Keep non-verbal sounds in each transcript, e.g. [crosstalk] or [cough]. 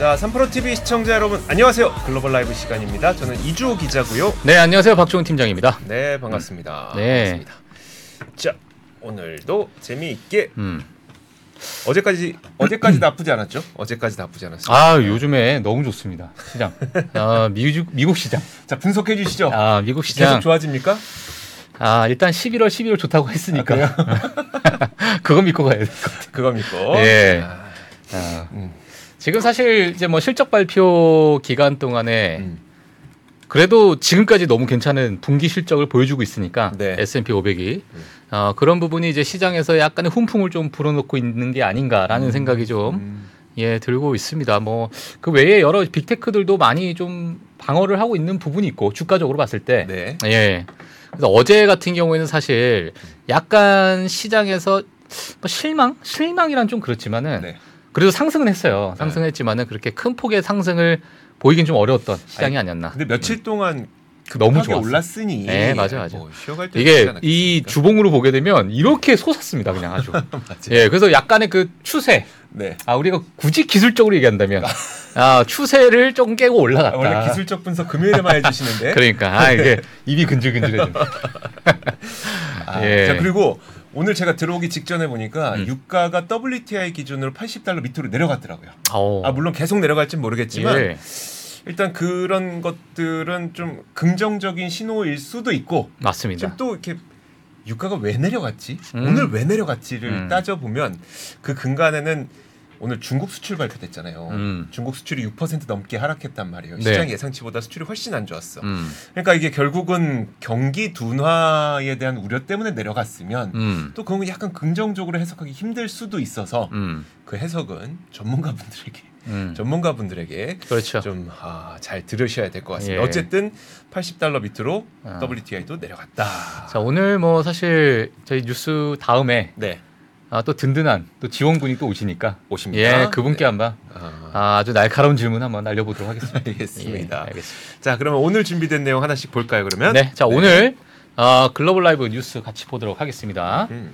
자, 3프로 TV 시청자 여러분 안녕하세요. 글로벌 라이브 시간입니다. 저는 이주호 기자고요. 네, 안녕하세요. 박종훈 팀장입니다. 네, 반갑습니다. 네. 반갑습니다. 자, 오늘도 재미있게 음. 어제까지 어제까지 나쁘지 않았죠? 어제까지 나쁘지 않았어요. 아, 요즘에 너무 좋습니다. 시장. 아, 미국 미국 시장. 자, 분석해 주시죠. 아, 미국 계속 시장. 좋아집니까? 아, 일단 11월 12월 좋다고 했으니까. 아, [laughs] 그거 믿고 가야 돼. 그거 믿고. 예. 아, 아, 음, 지금 사실 이제 뭐 실적 발표 기간 동안에 음. 그래도 지금까지 너무 괜찮은 분기 실적을 보여주고 있으니까 네. S&P 500이 음. 어, 그런 부분이 이제 시장에서 약간의 훈풍을 좀 불어넣고 있는 게 아닌가라는 생각이 좀 음, 예, 들고 있습니다. 뭐 그 외에 여러 빅테크들도 많이 좀 방어를 하고 있는 부분이 있고 주가적으로 봤을 때 네. 예. 그래서 어제 같은 경우에는 사실 약간 시장에서 뭐 실망, 실망이란 좀 그렇지만은 네. 그래도 상승은 했어요. 상승 했지만은 그렇게 큰 폭의 상승을 보이긴 좀 어려웠던 시장이 아니, 었나 근데 며칠 동안 너무 급하게 좋았어. 올랐으니 네, 맞아, 맞아. 뭐 이게 이 주봉으로 보게 되면 이렇게 솟았습니다, 그냥 아주. [laughs] 예, 그래서 약간의 그 추세. 네. 아, 우리가 굳이 기술적으로 얘기한다면 아, 추세를 조금 깨고 올라갔다. 아, 원래 기술적 분석 금요일에만 해주시는데. [laughs] 그러니까 아, 이게 [laughs] 입이 근질근질해집니다. 아, 예. 자 그리고 오늘 제가 들어오기 직전에 보니까 음. 유가가 WTI 기준으로 80달러 밑으로 내려갔더라고요. 어. 아 물론 계속 내려갈진 모르겠지만 예. 일단 그런 것들은 좀 긍정적인 신호일 수도 있고 맞습니다. 또 이렇게 유가가 왜 내려갔지 음. 오늘 왜 내려갔지를 음. 따져 보면 그 근간에는 오늘 중국 수출 발표됐잖아요. 음. 중국 수출이 6% 넘게 하락했단 말이에요. 네. 시장 예상치보다 수출이 훨씬 안 좋았어. 음. 그러니까 이게 결국은 경기 둔화에 대한 우려 때문에 내려갔으면 음. 또 그건 약간 긍정적으로 해석하기 힘들 수도 있어서 음. 그 해석은 전문가분들에게 음. 전문가분들에게 그렇죠. 좀잘 들으셔야 될 것 같습니다. 예. 어쨌든 80달러 밑으로 아. WTI도 내려갔다. 자, 오늘 뭐 사실 저희 뉴스 다음에 네, 아, 또 든든한 또 지원군이 또 오시니까 오십니다. 예, 그분께 네. 한번 아, 아, 아주 날카로운 질문 한번 날려보도록 하겠습니다. [laughs] 알겠습니다. 예, 알겠습니다. 자, 그러면 오늘 준비된 내용 하나씩 볼까요? 그러면 네, 자 오늘 어, 글로벌 라이브 뉴스 같이 보도록 하겠습니다. 음,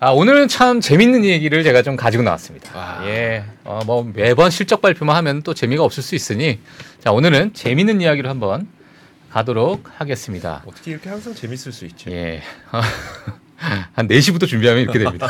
아, 오늘은 참 재밌는 얘기를 제가 좀 가지고 나왔습니다. 와. 예, 어, 뭐 매번 실적 발표만 하면 또 재미가 없을 수 있으니 자 오늘은 재밌는 이야기로 한번 가도록 하겠습니다. 어떻게 이렇게 항상 재밌을 수 있지? 예. [laughs] 한 4시부터 준비하면 이렇게 됩니다.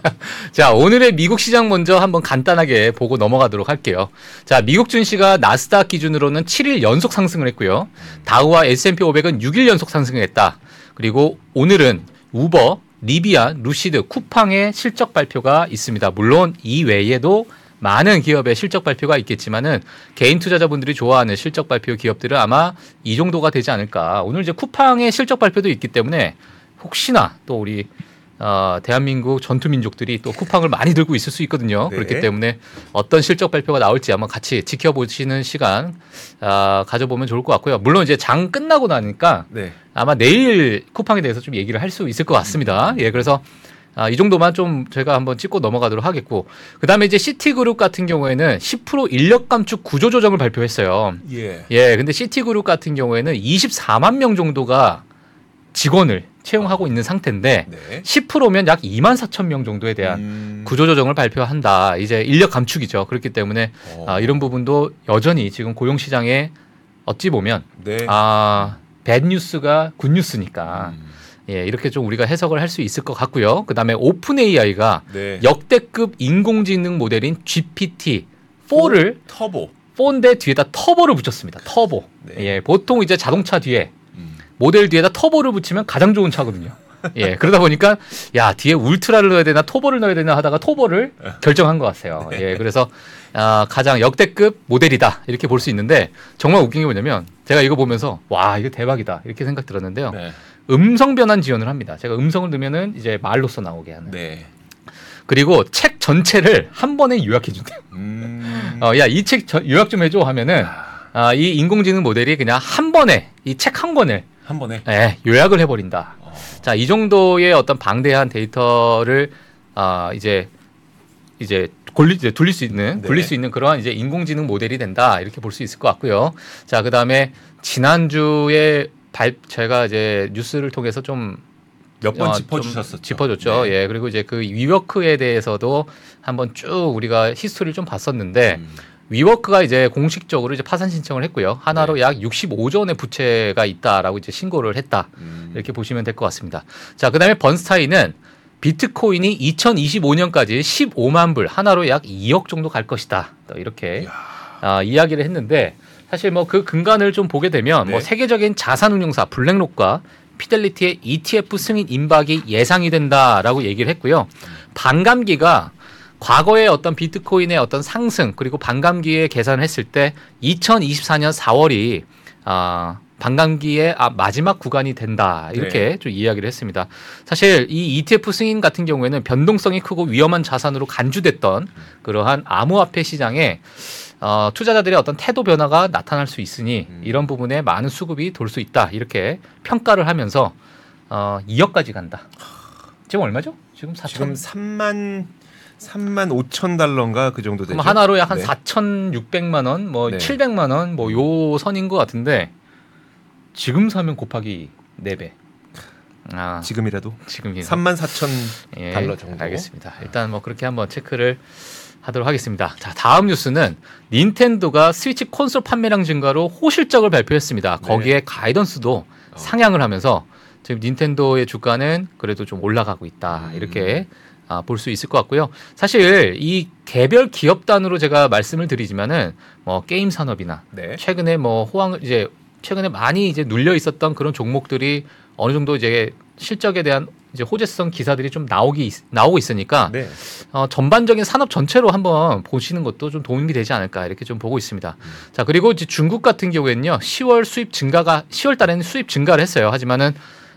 [laughs] 자, 오늘의 미국 시장 먼저 한번 간단하게 보고 넘어가도록 할게요. 자, 미국 증시가 나스닥 기준으로는 7일 연속 상승을 했고요. 다우와 S&P 500은 6일 연속 상승을 했다. 그리고 오늘은 우버, 리비아, 루시드, 쿠팡의 실적 발표가 있습니다. 물론 이 외에도 많은 기업의 실적 발표가 있겠지만은 개인 투자자분들이 좋아하는 실적 발표 기업들은 아마 이 정도가 되지 않을까. 오늘 이제 쿠팡의 실적 발표도 있기 때문에 혹시나 또 우리 어, 대한민국 전투 민족들이 또 쿠팡을 많이 들고 있을 수 있거든요. 네. 그렇기 때문에 어떤 실적 발표가 나올지 한번 같이 지켜보시는 시간 아, 가져보면 좋을 것 같고요. 물론 이제 장 끝나고 나니까 네. 아마 내일 쿠팡에 대해서 좀 얘기를 할 수 있을 것 같습니다. 예, 그래서 아, 이 정도만 좀 저희가 한번 찍고 넘어가도록 하겠고, 그 다음에 이제 시티그룹 같은 경우에는 10% 인력 감축 구조 조정을 발표했어요. 예. 예, 근데 시티그룹 같은 경우에는 24만 명 정도가 직원을 채용하고 있는 상태인데, 네. 10%면 약 2만 4천 명 정도에 대한 음, 구조 조정을 발표한다. 이제 인력 감축이죠. 그렇기 때문에 어, 아, 이런 부분도 여전히 지금 고용 시장에 어찌 보면 네. 아, bad news가 good news니까 음, 예, 이렇게 좀 우리가 해석을 할 수 있을 것 같고요. 그다음에 OpenAI가 네. 역대급 인공지능 모델인 GPT-4를 터보. 4인데 뒤에다 터보를 붙였습니다. 터보. 네. 예, 보통 이제 자동차 뒤에 음. 모델 뒤에다 터보를 붙이면 가장 좋은 차거든요. 예, 그러다 보니까 야 뒤에 울트라를 넣어야 되나 터보를 넣어야 되나 하다가 터보를 결정한 것 같아요. 예, 그래서 아, 가장 역대급 모델이다 이렇게 볼 수 있는데 정말 웃긴 게 뭐냐면 제가 이거 보면서 와 이거 대박이다 이렇게 생각 들었는데요. 네. 음성 변환 지원을 합니다. 제가 음성을 넣으면은 이제 말로써 나오게 하는. 네. 그리고 책 전체를 한 번에 요약해 준대요. 음. 어, 야이 책 요약 좀 해줘 하면은 아, 이 인공지능 모델이 그냥 한 번에 이 책 한 권을 한 번에. 예, 요약을 해버린다. 어. 자, 이 정도의 어떤 방대한 데이터를 아, 이제 이제 골리 이제 돌릴 수 있는 네. 돌릴 수 있는 그러한 이제 인공지능 모델이 된다 이렇게 볼 수 있을 것 같고요. 자, 그다음에 지난주에 발 제가 이제 뉴스를 통해서 좀 몇번 어, 짚어주셨었죠. 좀 짚어줬죠. 네. 예. 그리고 이제 그 위워크에 대해서도 한번 쭉 우리가 history를 좀 봤었는데 음. 위워크가 이제 공식적으로 이제 파산 신청을 했고요. 한화로 네. 약 65조 원의 부채가 있다라고 이제 신고를 했다. 음. 이렇게 보시면 될 것 같습니다. 자, 그다음에 번스타인은 비트코인이 2025년까지 15만 불 한화로 약 2억 정도 갈 것이다. 또 이렇게 이야. 아, 이야기를 했는데 사실 뭐 그 근간을 좀 보게 되면 뭐 네. 세계적인 자산운용사 블랙록과 피델리티의 ETF 승인 임박이 예상이 된다라고 얘기를 했고요. 반감기가 과거의 어떤 비트코인의 어떤 상승 그리고 반감기에 계산을 했을 때 2024년 4월이 아 반감기의 아, 마지막 구간이 된다 이렇게 좀 이야기를 했습니다. 사실 이 ETF 승인 같은 경우에는 변동성이 크고 위험한 자산으로 간주됐던 그러한 암호화폐 시장에 어, 투자자들의 어떤 태도 변화가 나타날 수 있으니 음. 이런 부분에 많은 수급이 돌 수 있다 이렇게 평가를 하면서 어, 2억까지 간다. 지금 얼마죠? 지금 4천. 지금 3만 3만 5천 달러인가 그 정도 되죠. 하나로 약한 네. 4,600만 원, 뭐 네. 700만 원, 뭐 요 선인 것 같은데 지금 사면 곱하기 4배. 아, 지금이라도 지금 3만 4천 예, 달러 정도. 알겠습니다. 일단 뭐 그렇게 한번 체크를 하도록 하겠습니다. 자, 다음 뉴스는 닌텐도가 스위치 콘솔 판매량 증가로 호실적을 발표했습니다. 네. 거기에 가이던스도 어. 상향을 하면서 지금 닌텐도의 주가는 그래도 좀 올라가고 있다. 음. 이렇게 아, 볼 수 있을 것 같고요. 사실 이 개별 기업 단으로 제가 말씀을 드리지만은 뭐 게임 산업이나 네. 최근에 뭐 호황 이제 최근에 많이 이제 눌려 있었던 그런 종목들이 어느 정도 이제 실적에 대한 이제 호재성 기사들이 좀 나오기 있- 나오고 있으니까 네. 어, 전반적인 산업 전체로 한번 보시는 것도 좀 도움이 되지 않을까 이렇게 좀 보고 있습니다. 음. 자 그리고 이제 중국 같은 경우에는요 10월 수입 증가가 10월 달에는 수입 증가를 했어요. 하지만은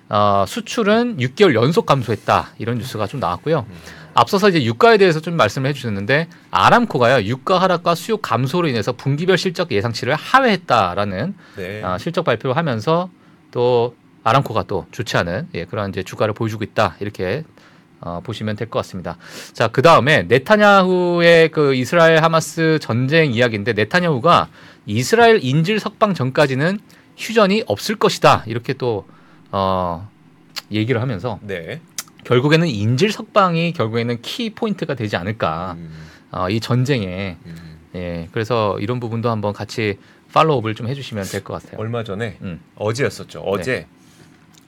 어, 수출은 6개월 연속 감소했다 이런 뉴스가 좀 나왔고요. 음. 앞서서 이제 유가에 대해서 좀 말씀을 해주셨는데 아람코가요 유가 하락과 수요 감소로 인해서 분기별 실적 예상치를 하회했다라는 네. 아, 실적 발표를 하면서 또 아람코가 또 좋지 않은 예, 그런 이제 주가를 보여주고 있다 이렇게 어, 보시면 될 것 같습니다. 자, 그 다음에 네타냐후의 그 이스라엘 하마스 전쟁 이야기인데 네타냐후가 이스라엘 인질 석방 전까지는 휴전이 없을 것이다 이렇게 또 어, 얘기를 하면서 네. 결국에는 인질 석방이 결국에는 키 포인트가 되지 않을까 음. 어, 이 전쟁에 음. 예, 그래서 이런 부분도 한번 같이 팔로우업을 좀 해주시면 될 것 같아요. 얼마 전에 음. 어제였었죠. 어제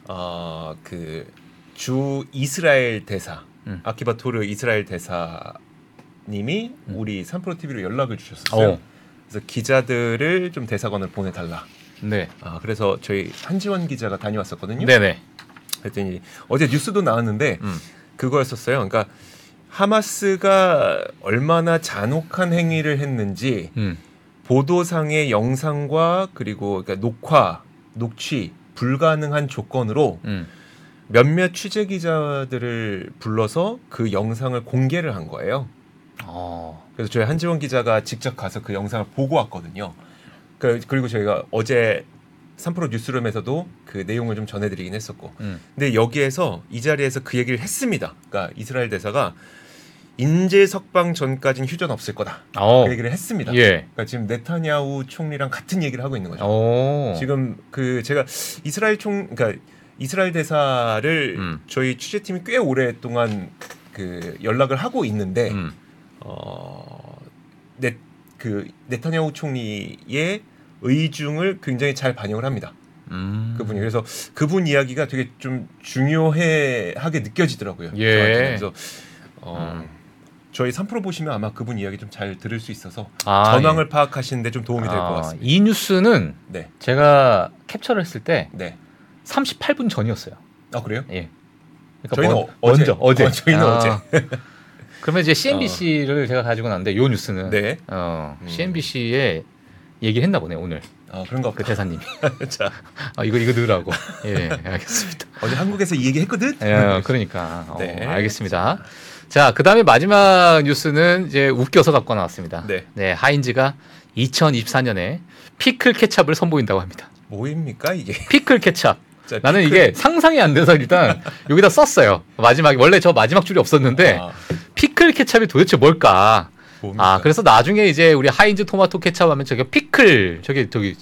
어, 어그주 이스라엘 대사 음. 아키바 토르 이스라엘 대사님이 우리 삼프로 TV로 연락을 주셨어요. 어. 그래서 기자들을 좀 대사관을 보내달라. 네, 아 그래서 저희 한지원 기자가 다녀왔었거든요. 네네. 그랬더니 어제 뉴스도 나왔는데 음. 그거였었어요. 그러니까 하마스가 얼마나 잔혹한 행위를 했는지 음. 보도상의 영상과 그리고 그러니까 녹화, 녹취 불가능한 조건으로 음. 몇몇 취재 기자들을 불러서 그 영상을 공개를 한 거예요. 어. 그래서 저희 한지원 기자가 직접 가서 그 영상을 보고 왔거든요. 그- 그리고 저희가 어제 3프로 뉴스룸에서도 그 내용을 좀 전해드리긴 했었고, 음. 근데 여기에서 이 자리에서 그 얘기를 했습니다. 그러니까 이스라엘 대사가 인질 석방 전까지는 휴전 없을 거다. 어. 그 얘기를 했습니다. 예. 그러니까 지금 네타냐후 총리랑 같은 얘기를 하고 있는 거죠. 오. 지금 그 제가 이스라엘 총 그러니까 이스라엘 대사를 음. 저희 취재팀이 꽤 오랫동안 그 연락을 하고 있는데 음. 어네그 네타냐후 총리의 의중을 굉장히 잘 반영을 합니다. 음. 그분이 그래서 그분 이야기가 되게 좀 중요해 하게 느껴지더라고요. 예. 저한테는. 그래서 어 음. 저희 3프로 보시면 아마 그분 이야기 좀 잘 들을 수 있어서 아, 전황을 파악하시는데 좀 도움이 될것 아, 같습니다. 이 뉴스는 네, 제가 캡처를 했을 때 네. 38분 전이었어요. 아 그래요? 예. 그러니까 저희는 먼- 어-. 먼저 어제. 어, 저희는 어제. 그러면 이제 [laughs] CNBC를 제가 가지고 났는데 요 뉴스는 네. 어, 음. CNBC에 얘기를 했나 보네 오늘 아 그런가 그 보다. 대사님이. [laughs] 자 아 이거 이거 넣으라고. 예, 알겠습니다. 어제 한국에서 이 얘기 했거든. 예, 그러니까. 어, 네. 알겠습니다. 자, 그 다음에 마지막 뉴스는 이제 웃겨서 갖고 나왔습니다. 네. 하인즈가 2024년에 피클 케찹을 선보인다고 합니다. 뭐입니까 이게? 피클 케찹. 자, 나는 피클- 이게 상상이 안 돼서 일단 여기다 썼어요. 마지막에 원래 저 마지막 줄이 없었는데 아, 피클 케찹이 도대체 뭘까? 뭡니까? 아, 그래서 나중에 이제 우리 하인즈 토마토 케찹 하면 저기 피클 저기 저기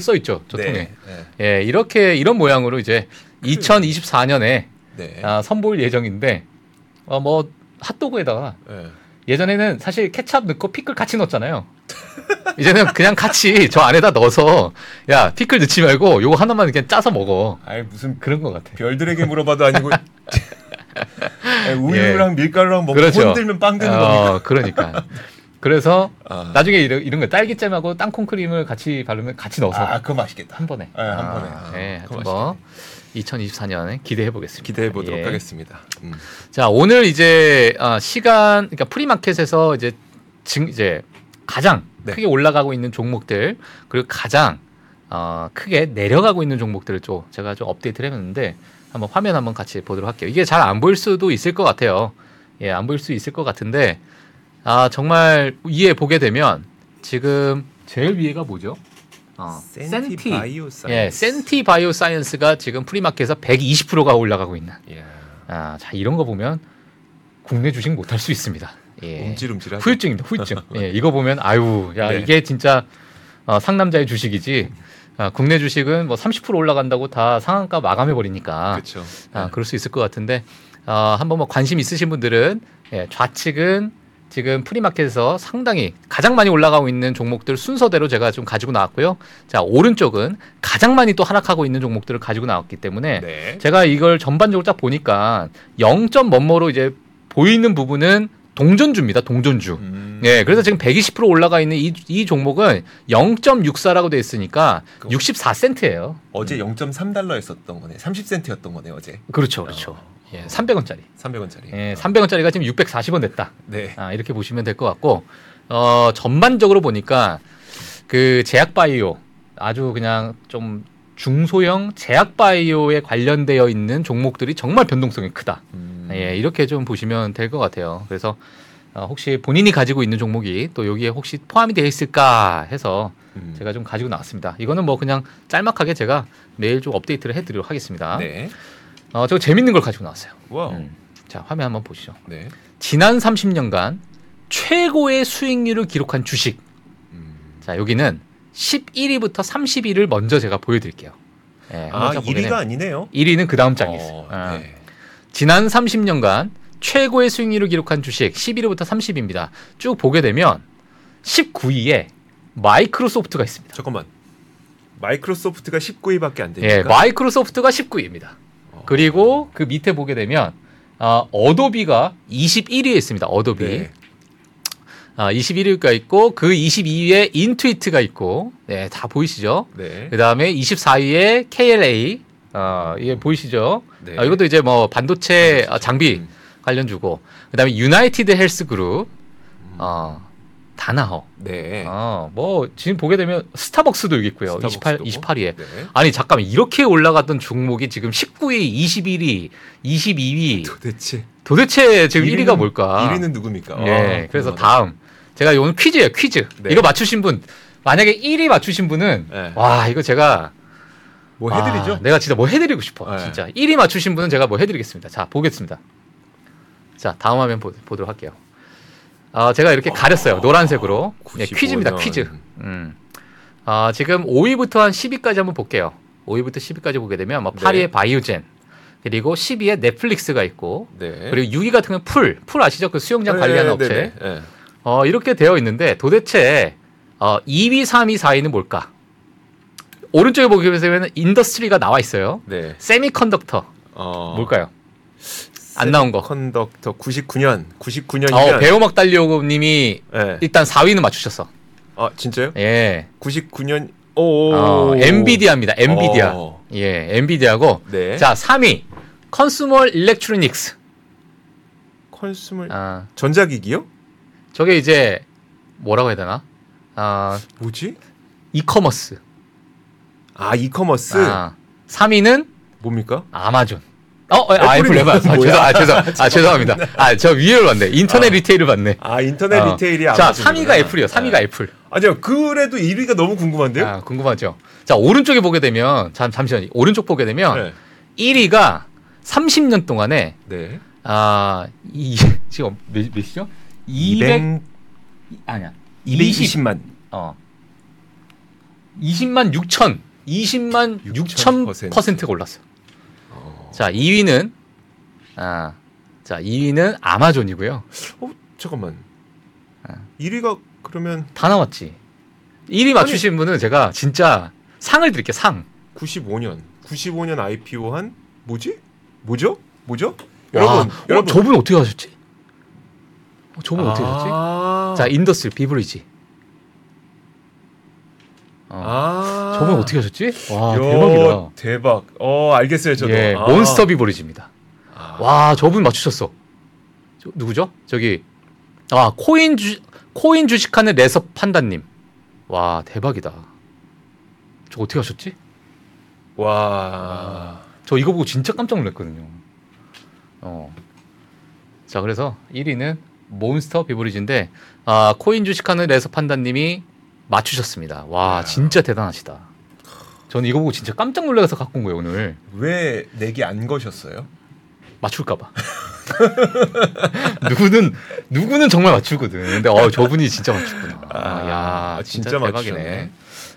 써 있죠. 저 네, 통에. 네, 예, 이렇게 이런 모양으로 이제 2024년에 네. 아, 선보일 예정인데 어, 뭐 핫도그에다가 네. 예전에는 사실 케찹 넣고 피클 같이 넣었잖아요. [laughs] 이제는 그냥 같이 저 안에다 넣어서 야 피클 넣지 말고 요거 하나만 그냥 짜서 먹어. 아이 무슨 그런 것 같아. 별들에게 물어봐도 아니고 아니, [laughs] 우유랑 밀가루랑 먹고 그렇죠. 흔들면 빵 되는 겁니까? 어, 그러니까. 그래서 아. 나중에 이런, 이런 거 딸기잼하고 땅콩 크림을 같이 바르면 같이 넣어서 아, 그거 맛있겠다. 한 번에. 네, 한 아, 번에. 아, 네, 뭐 2024년에 기대해 보겠습니다. 기대해 보도록 예. 하겠습니다. 음. 자 오늘 이제 어, 시간 그러니까 프리마켓에서 이제 증 이제 가장 네. 크게 올라가고 있는 종목들 그리고 가장 어, 크게 내려가고 있는 종목들을 좀 제가 좀 업데이트를 해봤는데 한번 화면 한번 같이 보도록 할게요. 이게 잘 안 보일 수도 있을 것 같아요. 예, 안 보일 수 있을 것 같은데 아 정말 위에 보게 되면 지금 제일 위에가 뭐죠? 어, Senti. Bio 예, Senti Biosciences가 지금 premarket에서 120%가 올라가고 있는. 예. 아, 자 이런 거 보면 국내 주식 못할 수 있습니다. 예. 움찔움찔하죠. 후유증입니다. 후유증. [laughs] 예, 이거 보면 아유, 야 네. 이게 진짜 어, 상남자의 주식이지. 아, 국내 주식은 뭐 30% 올라간다고 다 상한가 마감해 버리니까. 그렇죠. 아, 그럴 수 있을 것 같은데 어, 한번 뭐 관심 있으신 분들은 예, 좌측은 지금 premarket에서 상당히 가장 많이 올라가고 있는 종목들 순서대로 제가 좀 가지고 나왔고요. 자 오른쪽은 가장 많이 또 하락하고 있는 종목들을 가지고 나왔기 때문에 네. 제가 이걸 전반적으로 딱 보니까 0점 뭐뭐로 이제 보이는 부분은 동전주입니다. 동전주. 음. 예, 그래서 지금 120% 올라가 있는 이, 이 종목은 0.64라고 돼 있으니까 그- 64센트예요. 어제 0.3달러였었던 거네. 30센트였던 거네 어제. 그렇죠, 그렇죠. 어. 예, 300원짜리. 300원짜리. 예, 300원짜리가 지금 640원 됐다. 네. 아, 이렇게 보시면 될 것 같고, 어, 전반적으로 보니까 그 제약바이오 아주 그냥 좀 중소형 제약바이오에 관련되어 있는 종목들이 정말 변동성이 크다. 음. 예, 이렇게 좀 보시면 될 것 같아요. 그래서 어, 혹시 본인이 가지고 있는 종목이 또 여기에 혹시 포함이 되어 있을까 해서 음. 제가 좀 가지고 나왔습니다. 이거는 뭐 그냥 짤막하게 제가 매일 좀 업데이트를 해드리도록 하겠습니다. 네. 어, 저 재밌는 걸 가지고 나왔어요. Wow. 음. 자, 화면 한번 보시죠. 네. 지난 30년간 최고의 수익률을 기록한 주식. 음. 자, 여기는 11위부터 30위를 먼저 제가 보여드릴게요. 예, 아, 한번 쫙 보면은 1위가 아니네요. 1위는 그 다음 장에 있어요. 어, 아. 네. 지난 30년간 최고의 수익률을 기록한 주식 11위부터 30위입니다. 쭉 보게 되면 19위에 마이크로소프트가 있습니다. 잠깐만. 마이크로소프트가 19위밖에 안 되니까. 예, 마이크로소프트가 19위입니다. 어. 그리고 그 밑에 보게 되면 어, Adobe가 21위에 있습니다. Adobe. 네. 아, 21위가 있고 그 22위에 Intuit이 있고 네, 다 보이시죠? 네. 그 다음에 24위에 KLA 어, 이게 보이시죠? 네. 아, 이것도 이제 뭐 반도체 아, 장비 음. 관련 주고 그 다음에 UnitedHealth Group 어, Danaher 네. 어, 뭐 지금 보게 되면 Starbucks도 여기 있고요. 28, Starbucks도. 28위에 네. 아니 잠깐만 이렇게 올라갔던 종목이 지금 19위, 21위, 22위 도대체 도대체 지금 1위는 1위가 뭘까? 1위는 누굽니까? 예, 아, 그래서 궁금하다. 다음 제가 오늘 퀴즈예요 퀴즈 네. 이거 맞추신 분 만약에 1위 맞추신 분은 네. 와 이거 제가 뭐 해드리죠? 아, 내가 진짜 뭐 해드리고 싶어 네. 진짜 1위 맞추신 분은 제가 뭐 해드리겠습니다 자 보겠습니다 자 다음 화면 보, 보도록 할게요 아 제가 이렇게 가렸어요 노란색으로 예, 95 퀴즈입니다 년. 퀴즈 음. 아 지금 5위부터 한 10위까지 한번 볼게요 5위부터 10위까지 보게 되면 뭐 네. 8위에 Biogen 그리고 10위에 Netflix가 있고 네. 그리고 6위 같은 경우는 Pool, Pool 아시죠? 그 수영장 네, 관리하는 네, 업체. 네, 네. 어, 이렇게 되어 있는데 도대체 어, 2위, 3위, 4위는 뭘까? 오른쪽에 보게 되면 industry가 나와 있어요. 네. semiconductor 어, 뭘까요? 안 나온 거. conductor 99년. 99년이면 어, 배우 막 달려고님이 네. 일단 4위는 맞추셨어. 아, 진짜요? 예. 99년 오. 어, NVIDIA입니다. NVIDIA. 어. 예, NVIDIA고. 네. 자, 3위. consumer electronics. consumer 아, 전자기기요? 저게 이제 뭐라고 해야 되나? 아, 뭐지? 이커머스. 아, 이커머스. 아, 3위는 뭡니까? 아마존. 어, 어, 아, Apple Apple이네. Apple. 아, 죄송? 아, 죄송, 아, [laughs] 죄송합니다. 아, 저 위를 봤네. 인터넷 아. retail을 봤네. 아, 인터넷 어. retail이 자, Amazon이구나. 3위가 Apple이요. 3위가 네. 애플. 아니요. 그래도 1위가 너무 궁금한데요? 아, 궁금하죠. 자, 오른쪽에 보게 되면, 잠, 잠시만요. 오른쪽 보게 되면, 네. 1위가 30년 동안에, 네. 아, 이, [laughs] 지금 몇, 몇이죠? 200, 200 아니야. 20, 220만. 어. 20만 6천, 20만 6천 6,000% 퍼센트가 올랐어. 어. 자, 2위는, 아, 자, 2위는 Amazon이고요. 어, 잠깐만. 1위가 그러면 다 나왔지. 1위 맞추신 분은 제가 진짜 상을 드릴게요. 상. 95년 95년 IPO 한 뭐지? 뭐죠? 뭐죠? 와, 여러분 어, 여러분 저분 어떻게 하셨지? 어, 저분 어떻게 하셨지? 아, 자, industry beverage. 어. 아 저분 어떻게 하셨지? 와, 야, 대박이다. 대박. 어 알겠어요 저도. 예, 아. 몬스터 비브리지입니다. 아. 와, 저분 맞추셨어. 저, 누구죠? 저기 아 코인 주 코인 주식하는 레서 판다님. 와, 대박이다. 저 어떻게 하셨지? 와. 저 이거 보고 진짜 깜짝 놀랐거든요. 어. 자, 그래서 1위는 몬스터 비브리지인데 아, 코인 주식하는 레서 판다님이 맞추셨습니다. 와, 야. 진짜 대단하시다. 저는 이거 보고 진짜 깜짝 놀라서 갖고 온 거예요 오늘. 왜 내기 안 거셨어요? 맞출까봐. [laughs] 누구는 누구는 정말 맞추거든. 근데 어 저분이 진짜 맞췄구나. 아, 아, 야 진짜 진짜. 대박이네.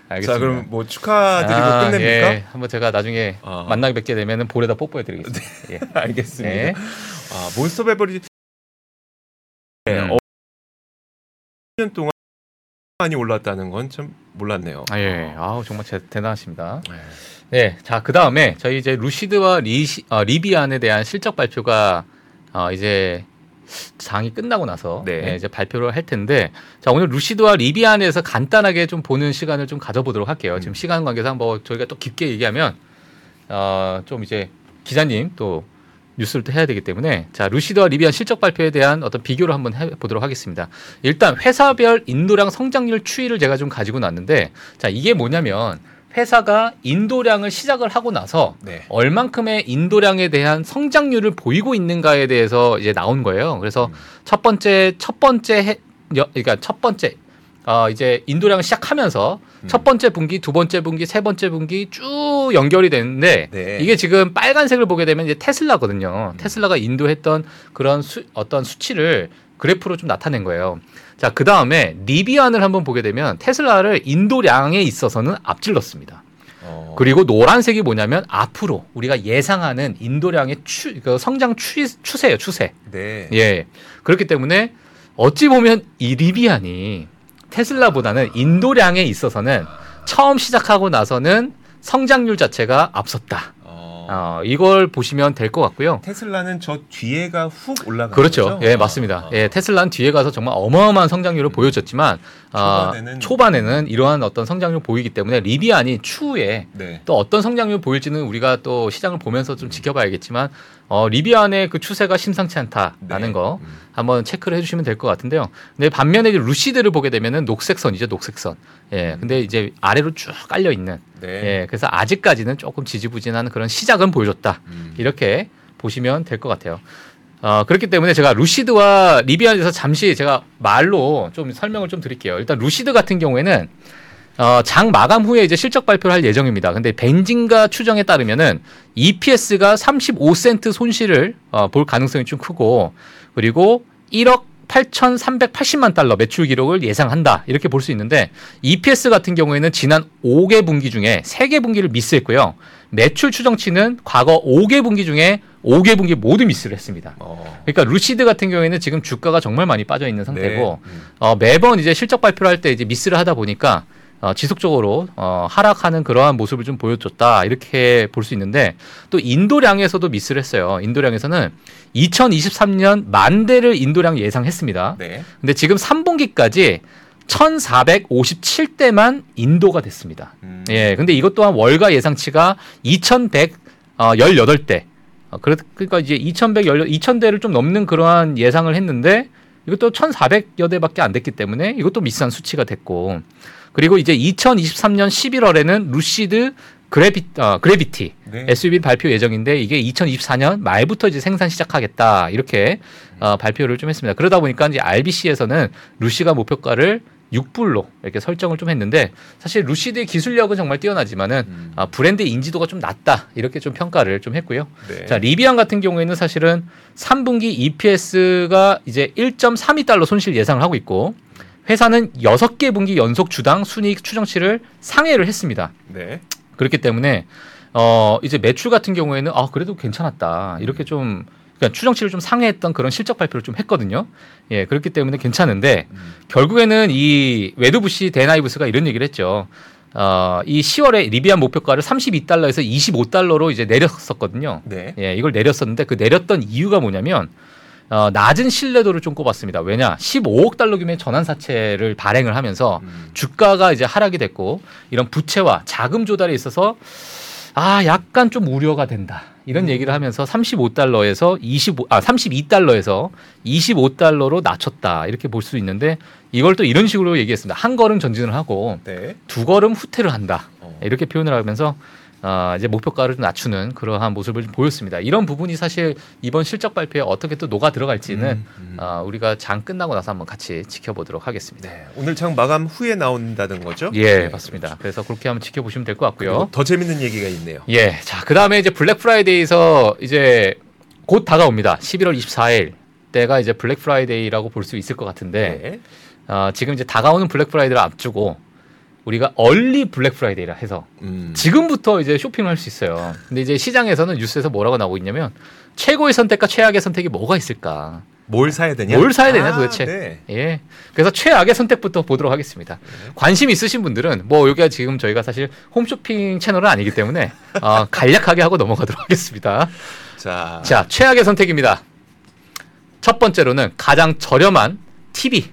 알겠습니다. 자 그럼 뭐 축하드리고 아, 끝냅니까? 예. 한번 제가 나중에 어. 만나게 뵙게 되면은 볼에다 뽀뽀해드리겠습니다. [laughs] 예. 알겠습니다. 네. 아 몬스터 베버리지 네, 음. 어, 1년 동안 많이 올랐다는 건 참 몰랐네요. 아 예. 아우 정말 제, 대단하십니다. 네. 네. 자 그 다음에 저희 이제 루시드와 리시, 어, 리비안에 대한 실적 발표가 어, 이제 장이 끝나고 나서 네. 네, 이제 발표를 할 텐데 자 오늘 루시드와 리비안에서 간단하게 좀 보는 시간을 좀 가져보도록 할게요. 지금 음. 시간 관계상 뭐 저희가 또 깊게 얘기하면 어, 좀 이제 기자님 또 뉴스를 또 해야 되기 때문에 자 루시드와 리비안 실적 발표에 대한 어떤 비교를 한번 해보도록 하겠습니다. 일단 회사별 인도량 성장률 추이를 제가 좀 가지고 났는데 자 이게 뭐냐면 회사가 인도량을 시작을 하고 나서 네. 얼만큼의 인도량에 대한 성장률을 보이고 있는가에 대해서 이제 나온 거예요. 그래서 음. 첫 번째 첫 번째 해, 여, 그러니까 첫 번째 어, 이제 인도량을 시작하면서 음. 첫 번째 분기, 두 번째 분기, 세 번째 분기 쭉 연결이 되는데 네. 이게 지금 빨간색을 보게 되면 이제 테슬라거든요. 음. 테슬라가 인도했던 그런 수, 어떤 수치를 그래프로 좀 나타낸 거예요. 자, 그 다음에 리비안을 한번 보게 되면 테슬라를 인도량에 있어서는 앞질렀습니다. 어. 그리고 노란색이 뭐냐면 앞으로 우리가 예상하는 인도량의 추, 그 성장 추, 추세예요, 추세. 네. 예. 그렇기 때문에 어찌 보면 이 리비안이 테슬라보다는 인도량에 있어서는 처음 시작하고 나서는 성장률 자체가 앞섰다. 어. 어, 이걸 보시면 될 것 같고요. 테슬라는 저 뒤에가 훅 올라간 그렇죠. 거죠? 예, 아, 맞습니다. 아. 예, 테슬라는 뒤에 가서 정말 어마어마한 성장률을 보여줬지만 아, 초반에는- 초반에는 이러한 어떤 성장률 보이기 때문에 리비안이 추후에 네. 또 어떤 성장률 보일지는 우리가 또 시장을 보면서 좀 지켜봐야겠지만 어, 리비안의 그 추세가 심상치 않다라는 네. 거 음. 한번 체크를 해주시면 될 것 같은데요. 근데 반면에 이제 루시드를 보게 되면은 녹색선이죠, 녹색선. 예, 근데 이제 아래로 쭉 깔려 있는. 네. 예, 그래서 아직까지는 조금 지지부진한 그런 시 작은 보여줬다. 음. 이렇게 보시면 될 것 같아요. 어, 그렇기 때문에 제가 루시드와 리비안에 대해서 잠시 제가 말로 좀 설명을 좀 드릴게요. 일단 루시드 같은 경우에는 어, 장 마감 후에 이제 실적 발표를 할 예정입니다. 근데 벤진가 추정에 따르면은 EPS가 35센트 손실을 어, 볼 가능성이 좀 크고 그리고 1억 8,380만 달러 매출 기록을 예상한다. 이렇게 볼 수 있는데 EPS 같은 경우에는 지난 5개 분기 중에 3개 분기를 미스했고요. 매출 추정치는 과거 5개 분기 중에 5개 분기 모두 미스를 했습니다. 어. 그러니까 루시드 같은 경우에는 지금 주가가 정말 많이 빠져 있는 상태고 네. 음. 어, 매번 이제 실적 발표를 할 때 이제 미스를 하다 보니까 어, 지속적으로 어, 하락하는 그러한 모습을 좀 보여줬다 이렇게 볼 수 있는데 또 인도량에서도 미스를 했어요. 인도량에서는 2023년 만 대를 인도량 예상했습니다. 네. 근데 지금 3분기까지 1,457대만 인도가 됐습니다. 음. 예, 근데 이것 또한 월가 예상치가 2,118대. 어, 그래- 그러니까 이제 2,118, 2,000대를 좀 넘는 그러한 예상을 했는데 이것도 1,400여 대밖에 안 됐기 때문에 이것도 미스한 수치가 됐고 그리고 이제 2023년 11월에는 루시드 그래비, 어, 그래비티 네. SUV 발표 예정인데 이게 2024년 말부터 이제 생산 시작하겠다 이렇게 어, 발표를 좀 했습니다. 그러다 보니까 이제 RBC에서는 루시가 목표가를 6불로 이렇게 설정을 좀 했는데 사실 루시드의 기술력은 정말 뛰어나지만은 음. 아, 브랜드 인지도가 좀 낮다 이렇게 좀 평가를 좀 했고요. 네. 자 리비안 같은 경우에는 사실은 3분기 EPS가 이제 1.32달러 손실 예상을 하고 있고 회사는 6개 분기 연속 주당 순이익 추정치를 상회를 했습니다. 네. 그렇기 때문에 어 이제 매출 같은 경우에는 아 그래도 괜찮았다 이렇게 좀 그러니까 추정치를 좀 상회했던 그런 실적 발표를 좀 했거든요. 예, 그렇기 때문에 괜찮은데 음. 결국에는 이 웨드부시 데나이브스가 이런 얘기를 했죠. 어, 이 10월에 리비안 목표가를 32달러에서 25달러로 이제 내렸었거든요. 네. 예, 이걸 내렸었는데 그 내렸던 이유가 뭐냐면 어, 낮은 신뢰도를 좀 꼽았습니다. 왜냐? 15억 달러 규모의 전환 사채를 발행을 하면서 음. 주가가 이제 하락이 됐고 이런 부채와 자금 조달에 있어서 아 약간 좀 우려가 된다 이런 음. 얘기를 하면서 35달러에서 25 아 32달러에서 25달러로 낮췄다 이렇게 볼 수 있는데 이걸 또 이런 식으로 얘기했습니다 한 걸음 전진을 하고 네. 두 걸음 후퇴를 한다 어. 이렇게 표현을 하면서 아, 이제 목표가를 좀 낮추는 그러한 모습을 보였습니다 이런 부분이 사실 이번 실적 발표에 어떻게 또 녹아 들어갈지는 음, 음. 아, 우리가 장 끝나고 나서 한번 같이 지켜보도록 하겠습니다. 네. 오늘 장 마감 후에 나온다는 거죠? 예, 네, 맞습니다. 그래서 그렇게 한번 지켜보시면 될 것 같고요. 더 재밌는 얘기가 있네요. 예, 자, 그 다음에 이제 Black Friday에서 이제 곧 다가옵니다. 11월 24일 때가 이제 Black Friday라고 볼 수 있을 것 같은데, 네. 어, 지금 이제 다가오는 Black Friday를 앞두고 우리가 early Black Friday라 해서 음. 지금부터 이제 쇼핑을 할 수 있어요. 근데 이제 시장에서는 뉴스에서 뭐라고 나오고 있냐면 최고의 선택과 최악의 선택이 뭐가 있을까? 뭘 사야 되냐? 뭘 사야 되냐, 아, 도대체? 네. 예. 그래서 최악의 선택부터 보도록 하겠습니다. 관심 있으신 분들은 뭐 여기가 지금 저희가 사실 홈쇼핑 채널은 아니기 때문에 어, [laughs] 간략하게 하고 넘어가도록 하겠습니다. 자, 자, 최악의 선택입니다. 첫 번째로는 가장 저렴한 TV.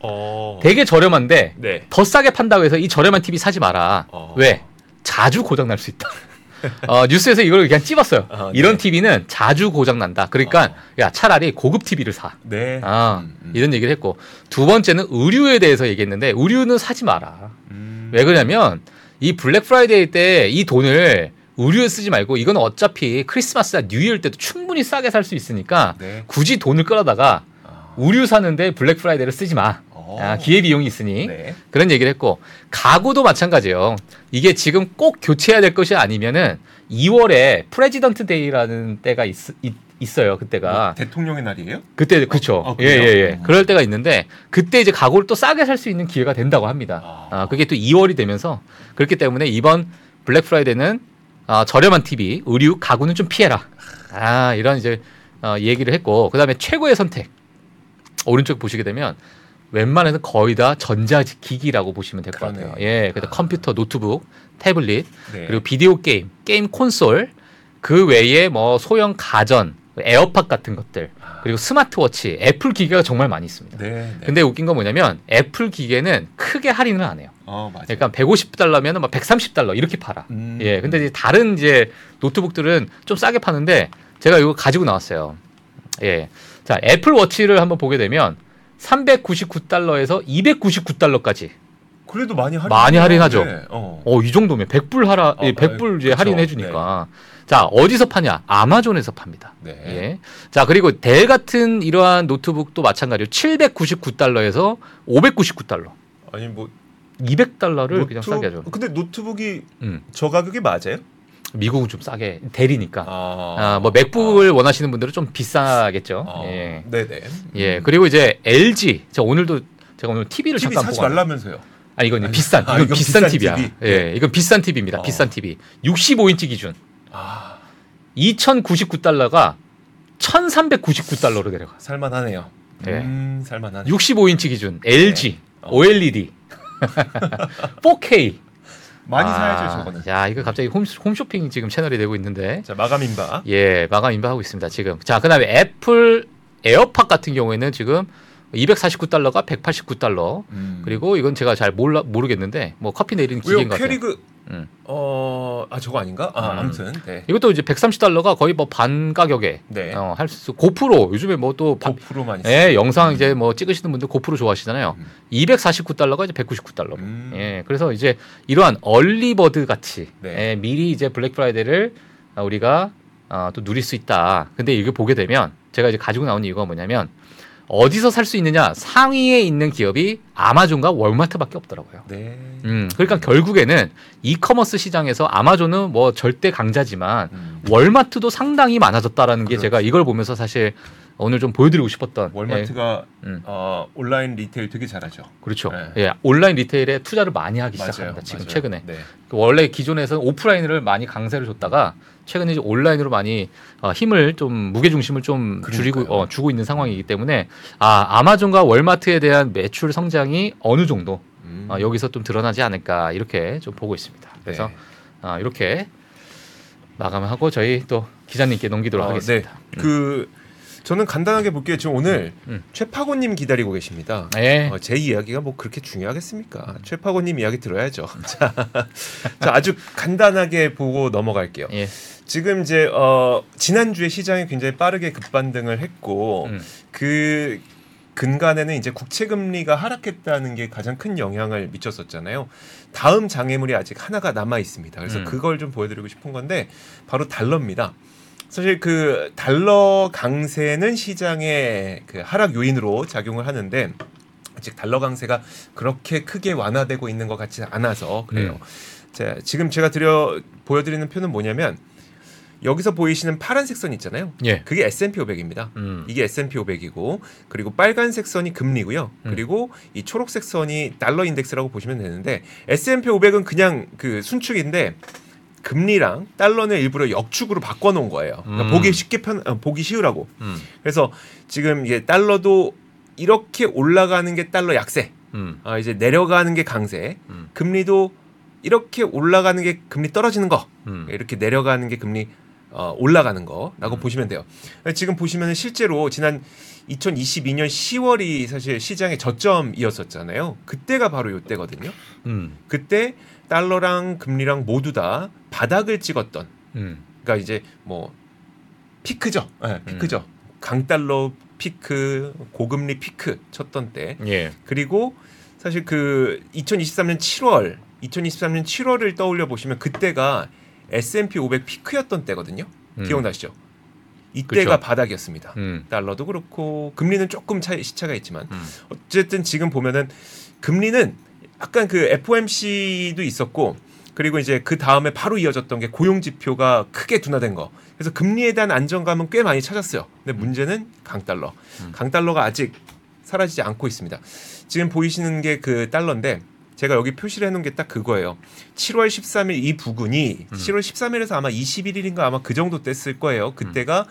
어. 되게 저렴한데 네. 더 싸게 판다고 해서 이 저렴한 TV 사지 마라. 어. 왜? 자주 고장 날 수 있다. [laughs] 어, 뉴스에서 이걸 그냥 찝었어요. 아, 이런 네. TV는 자주 고장 난다. 그러니까 야 차라리 고급 TV를 사. 네. 아, 음, 음. 이런 얘기를 했고 두 번째는 의류에 대해서 얘기했는데 의류는 사지 마라. 음. 왜 그러냐면 이 Black Friday 때 이 돈을 의류에 쓰지 말고 이건 어차피 크리스마스나 New Year 때도 충분히 싸게 살 수 있으니까 네. 굳이 돈을 끌어다가 아. 의류 사는데 Black Friday를 쓰지 마. 어. 아, 기회 비용이 있으니 네. 그런 얘기를 했고 가구도 마찬가지예요. 이게 지금 꼭 교체해야 될 것이 아니면은 2월에 President Day라는 때가 있, 어요 그때가 뭐, 대통령의 날이에요? 그때 그쵸 아, 예예예 그래요? 예, 예. 음. 그럴 때가 있는데 그때 이제 가구를 또 싸게 살 수 있는 기회가 된다고 합니다. 아. 아 그게 또 2월이 되면서 그렇기 때문에 이번 Black Friday는 아, 저렴한 TV, 의류, 가구는 좀 피해라. 아 이런 이제 어, 얘기를 했고 그다음에 최고의 선택 오른쪽 보시게 되면 웬만해서 거의 다 전자기기라고 보시면 될 것. 같아요. 예, 그래서 아. 컴퓨터, 노트북, 태블릿 네. 그리고 비디오 게임, 게임 콘솔 그 외에 뭐 소형 가전, 에어팟 같은 것들 아. 그리고 스마트워치, 애플 기계가 정말 많이 있습니다. 네. 네. 근데 웃긴 건 뭐냐면 애플 기계는 크게 할인을 안 해요. 어, 맞아요. 그러니까 150달러면 막 130달러 이렇게 팔아. 음. 예, 근데 이제 다른 이제 노트북들은 좀 싸게 파는데 제가 이거 가지고 나왔어요. 예, 자 Apple Watch를 한번 보게 되면 399달러에서 299달러까지. 그래도 많이 할인 많이 할인하죠. 어. 어, 이 정도면 100불 할인, 어, 예, 100불 이제. 할인해 주니까. 자, 어디서 파냐? Amazon에서 팝니다. 네. 예. 자, 그리고 Dell 같은 이러한 노트북도 마찬가지로 799달러에서 599달러. 아니 뭐 200달러를 그냥 싸게 하죠. 근데 노트북이 음. 저 가격이 맞아요? 미국은 좀 싸게 델이니까. 아, 아, 뭐 맥북을 원하시는 분들은 좀 비싸겠죠. 아, 예. 네네. 예. 그리고 이제 LG. 제가 오늘도 제가 오늘 TV를 TV 잠깐 사지 보고 말라면서요. 아 이건 아니, 비싼 아, 이건 이건 비싼, 비싼 TV야. TV? 예, 이건 비싼 TV입니다. 어. 비싼 TV. 65인치 기준 아, 2,099달러가 1,399달러로 내려가. 살만하네요. 네. 음, 살만하네. 65인치 기준 LG 어. OLED [laughs] 4K [laughs] 많이 아, 사야죠 저거는. 야 이거 갑자기 홈, 홈쇼핑 지금 채널이 되고 있는데 자 마감 임박. 예 마감 임박 하고 있습니다 지금. 자 그다음에 Apple AirPod 같은 경우에는 지금 249달러가 189달러. 음. 그리고 이건 제가 잘 몰라 모르겠는데 뭐 커피 내리는? 기계인 것 같아요. Keurig 음. 어아 저거 아닌가? 아 음. 아무튼 네. 이것도 이제 130달러가 거의 뭐 반 가격에 네. 어, 할 수. GoPro 요즘에 뭐 또 GoPro만 있어. 예, 영상 이제 뭐 찍으시는 분들 GoPro 좋아하시잖아요. 음. 249달러가 이제 199달러. 음. 예, 그래서 이제 이러한 early bird 같이 네. 예, 미리 이제 블랙 프라이데이를 아, 우리가 아, 또 누릴 수 있다. 근데 이거 보게 되면 제가 이제 가지고 나온 이유가 뭐냐면 어디서 살 수 있느냐 상위에 있는 기업이 아마존과 월마트밖에 없더라고요. 네. 음, 그러니까 결국에는 이커머스 시장에서 아마존은 뭐 절대 강자지만 음. 월마트도 상당히 많아졌다라는 게 그렇죠. 제가 이걸 보면서 사실 오늘 좀 보여드리고 싶었던 월마트가 예, 음. 어, 온라인 retail 되게 잘하죠. 그렇죠. 네. 예, 온라인 retail에 투자를 많이 하기 맞아요. 시작합니다. 지금 맞아요. 최근에 네. 원래 기존에서는 오프라인을 많이 강세를 줬다가 최근에 이제 온라인으로 많이 어, 힘을 좀 무게 중심을 좀 줄이고 그러니까요. 어, 주고 있는 상황이기 때문에 아 아마존과 월마트에 대한 매출 성장이 어느 정도 음. 어, 여기서 좀 드러나지 않을까 이렇게 좀 보고 있습니다. 그래서 네. 아, 이렇게 마감하고 저희 또 기자님께 넘기도록 어, 하겠습니다. 네. 그 저는 간단하게 볼게요. 지금 오늘 음. 최파고님 기다리고 계십니다. 네. 어, 제 이야기가 뭐 그렇게 중요하겠습니까? 최파고님 이야기 들어야죠. [laughs] 자, 자, 아주 간단하게 보고 넘어갈게요. 예. 지금 이제 어, 지난주에 시장이 굉장히 빠르게 급반등을 했고 음. 그 근간에는 이제 국채 금리가 하락했다는 게 가장 큰 영향을 미쳤었잖아요. 다음 장애물이 아직 하나가 남아 있습니다. 그래서 음. 그걸 좀 보여드리고 싶은 건데 바로 달러입니다. 사실 그 달러 강세는 시장의 그 하락 요인으로 작용을 하는데 아직 달러 강세가 그렇게 크게 완화되고 있는 것 같지 않아서 그래요. 자, 지금 제가 드려 보여드리는 표는 뭐냐면 여기서 보이시는 파란색 선 있잖아요. 예. 그게 S&P 500입니다. 음. 이게 S&P 500이고 그리고 빨간색 선이 금리고요. 음. 그리고 이 초록색 선이 달러 인덱스라고 보시면 되는데 S&P 500은 그냥 그 순축인데 금리랑 달러는 일부러 역축으로 바꿔 놓은 거예요. 그러니까 음. 보기 쉽게 편 어, 보기 쉬우라고. 음. 그래서 지금 이게 달러도 이렇게 올라가는 게 달러 약세. 음. 아 이제 내려가는 게 강세. 음. 금리도 이렇게 올라가는 게 금리 떨어지는 거. 음. 이렇게 내려가는 게 금리 어, 올라가는 거라고 음. 보시면 돼요. 지금 보시면 실제로 지난 2022년 10월이 사실 시장의 저점이었었잖아요. 그때가 바로 이때거든요. 음. 그때 달러랑 금리랑 모두 다 바닥을 찍었던 음. 그러니까 이제 뭐 피크죠. 네, 피크죠. 강달러 피크, 고금리 피크 쳤던 때. 예. 그리고 사실 그 2023년 7월, 2023년 7월을 떠올려 보시면 그때가 S&P 500 피크였던 때거든요. 음. 기억나시죠? 이때가 그쵸. 바닥이었습니다. 음. 달러도 그렇고 금리는 조금 차이 시차가 있지만 음. 어쨌든 지금 보면은 금리는 약간 그 FOMC도 있었고 그리고 이제 그 다음에 바로 이어졌던 게 고용 지표가 크게 둔화된 거. 그래서 금리에 대한 안정감은 꽤 많이 찾았어요. 근데 문제는 강달러. 음. 강달러가 아직 사라지지 않고 있습니다. 지금 보이시는 게 그 달러인데 제가 여기 표시를 해놓은 게 딱 그거예요. 7월 13일 이 부근이 음. 7월 13일에서 아마 21일인가 아마 그 정도 됐을 거예요. 그때가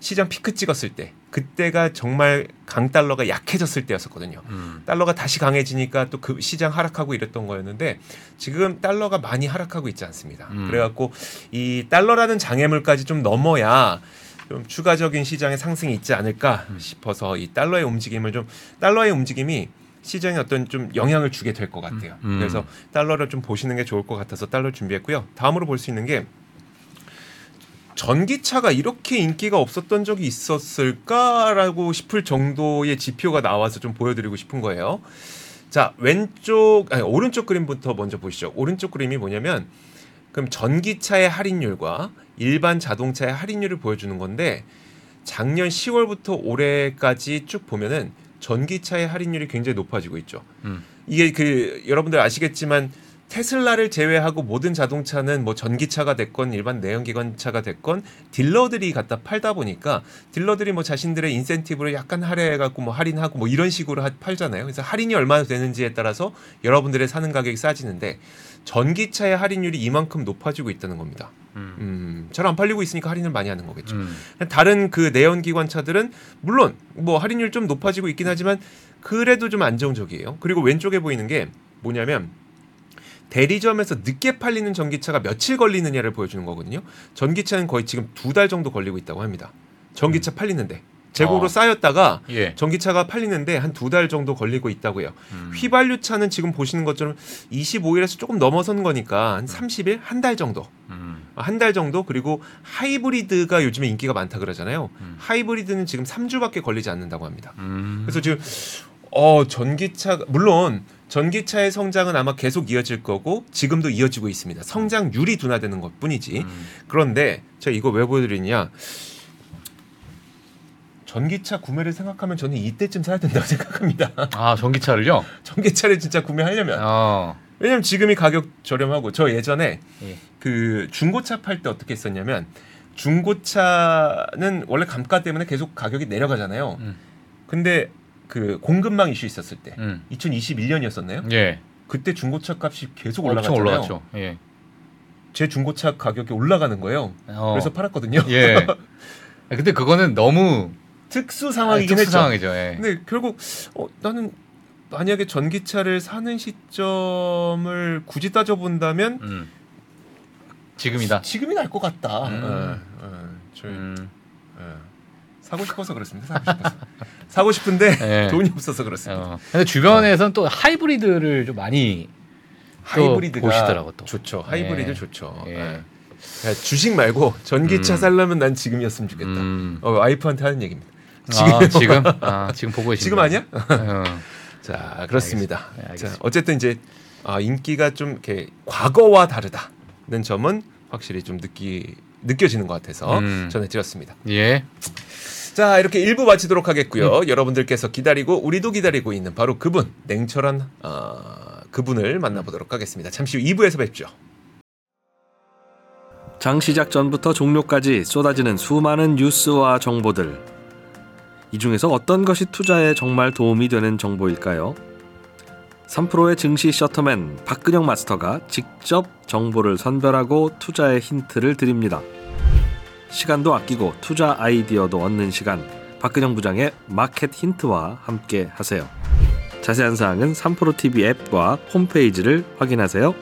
시장 피크 찍었을 때, 그때가 정말 강 달러가 약해졌을 때였었거든요. 음. 달러가 다시 강해지니까 또 그 시장 하락하고 이랬던 거였는데 지금 달러가 많이 하락하고 있지 않습니다. 음. 그래갖고 이 달러라는 장애물까지 좀 넘어야 좀 추가적인 시장의 상승이 있지 않을까 음. 싶어서 이 달러의 움직임을 좀 달러의 움직임이 시장에 어떤 좀 영향을 주게 될 것 같아요. 음. 그래서 달러를 좀 보시는 게 좋을 것 같아서 달러 를 준비했고요. 다음으로 볼 수 있는 게 전기차가 이렇게 인기가 없었던 적이 있었을까라고 싶을 정도의 지표가 나와서 좀 보여드리고 싶은 거예요. 자 왼쪽 아니 오른쪽 그림부터 먼저 보시죠. 오른쪽 그림이 뭐냐면 그럼 전기차의 할인율과 일반 자동차의 할인율을 보여주는 건데 작년 10월부터 올해까지 쭉 보면은 전기차의 할인율이 굉장히 높아지고 있죠. 음. 이게 그 여러분들 아시겠지만 테슬라를 제외하고 모든 자동차는 뭐 전기차가 됐건 일반 내연기관차가 됐건 딜러들이 갖다 팔다 보니까 딜러들이 뭐 자신들의 인센티브를 약간 할애해 갖고 뭐 할인하고 뭐 이런 식으로 하- 팔잖아요. 그래서 할인이 얼마나 되는지에 따라서 여러분들의 사는 가격이 싸지는데 전기차의 할인율이 이만큼 높아지고 있다는 겁니다. 음. 음, 잘 안 팔리고 있으니까 할인을 많이 하는 거겠죠. 음. 다른 그 내연기관차들은 물론 뭐 할인율 좀 높아지고 있긴 하지만 그래도 좀 안정적이에요. 그리고 왼쪽에 보이는 게 뭐냐면 대리점에서 늦게 팔리는 전기차가 며칠 걸리느냐를 보여주는 거거든요. 전기차는 거의 지금 두 달 정도 걸리고 있다고 합니다. 전기차 팔리는데 재고로 어. 쌓였다가 예. 전기차가 팔리는데 한 두 달 정도 걸리고 있다고요. 음. 휘발유차는 지금 보시는 것처럼 25일에서 조금 넘어선 거니까 한 30일, 한 달 정도. 음. 한달 정도 그리고 하이브리드가 요즘에 인기가 많다 그러잖아요. 음. 하이브리드는 지금 3주밖에 걸리지 않는다고 합니다. 음. 그래서 지금 어 전기차 물론 전기차의 성장은 아마 계속 이어질 거고 지금도 이어지고 있습니다. 성장률이 둔화되는 것뿐이지. 음. 그런데 제가 이거 왜 보여드리냐? 전기차 구매를 생각하면 저는 이때쯤 사야 된다고 [laughs] 생각합니다. 아 전기차를요? 전기차를 진짜 구매하려면 어. 왜냐면 지금이 가격 저렴하고 저 예전에 예. 그 중고차 팔 때 어떻게 했었냐면 중고차는 원래 감가 때문에 계속 가격이 내려가잖아요. 음. 근데 그 공급망 이슈 있었을 때 음. 2021년이었었나요? 예. 그때 중고차 값이 계속 올라갔잖아요. 올라갔죠. 예. 제 중고차 가격이 올라가는 거예요. 어. 그래서 팔았거든요. 예. 아, [laughs] 근데 그거는 너무 특수 상황이긴 특수 했죠. 상황이죠. 예. 근데 결국 어, 나는 만약에 전기차를 사는 시점을 굳이 따져 본다면 음. 지금이다. 지금이 날 것 같다. 음. 어, 어, 저, 음. 어, 사고 싶어서 그렇습니다. 사고 싶어서 [laughs] 사고 싶은데 예. [laughs] 돈이 없어서 그렇습니다. 어. 근데 주변에서는 또 하이브리드를 좀 많이 또 하이브리드가 보시더라고, 또. 좋죠. 하이브리드 예. 좋죠. 예. 예. 야, 주식 말고 전기차 음. 살려면 난 지금이었으면 좋겠다. 음. 어, 와이프한테 하는 얘기입니다. 아, 지금 [laughs] [laughs] 아, 지금 보고 계신 지금 아니야? 어. 자 그렇습니다. 네, 자 알겠습니다. 어쨌든 이제 아, 인기가 좀 이렇게 과거와 다르다는 점은 확실히 좀 느끼 느껴지는 것 같아서 음. 전해드렸습니다. 예. 자 이렇게 1부 마치도록 하겠고요. 음. 여러분들께서 기다리고 우리도 기다리고 있는 바로 그분 냉철한 어, 그분을 만나보도록 하겠습니다. 잠시 후 2부에서 뵙죠. 장 시작 전부터 종료까지 쏟아지는 수많은 뉴스와 정보들. 이 중에서 어떤 것이 투자에 정말 도움이 되는 정보일까요? 3프로의 증시 셔터맨 박근영 마스터가 직접 정보를 선별하고 투자의 힌트를 드립니다. 시간도 아끼고 투자 아이디어도 얻는 시간. 박근영 부장의 마켓 힌트와 함께 하세요. 자세한 사항은 3프로 TV 앱과 홈페이지를 확인하세요.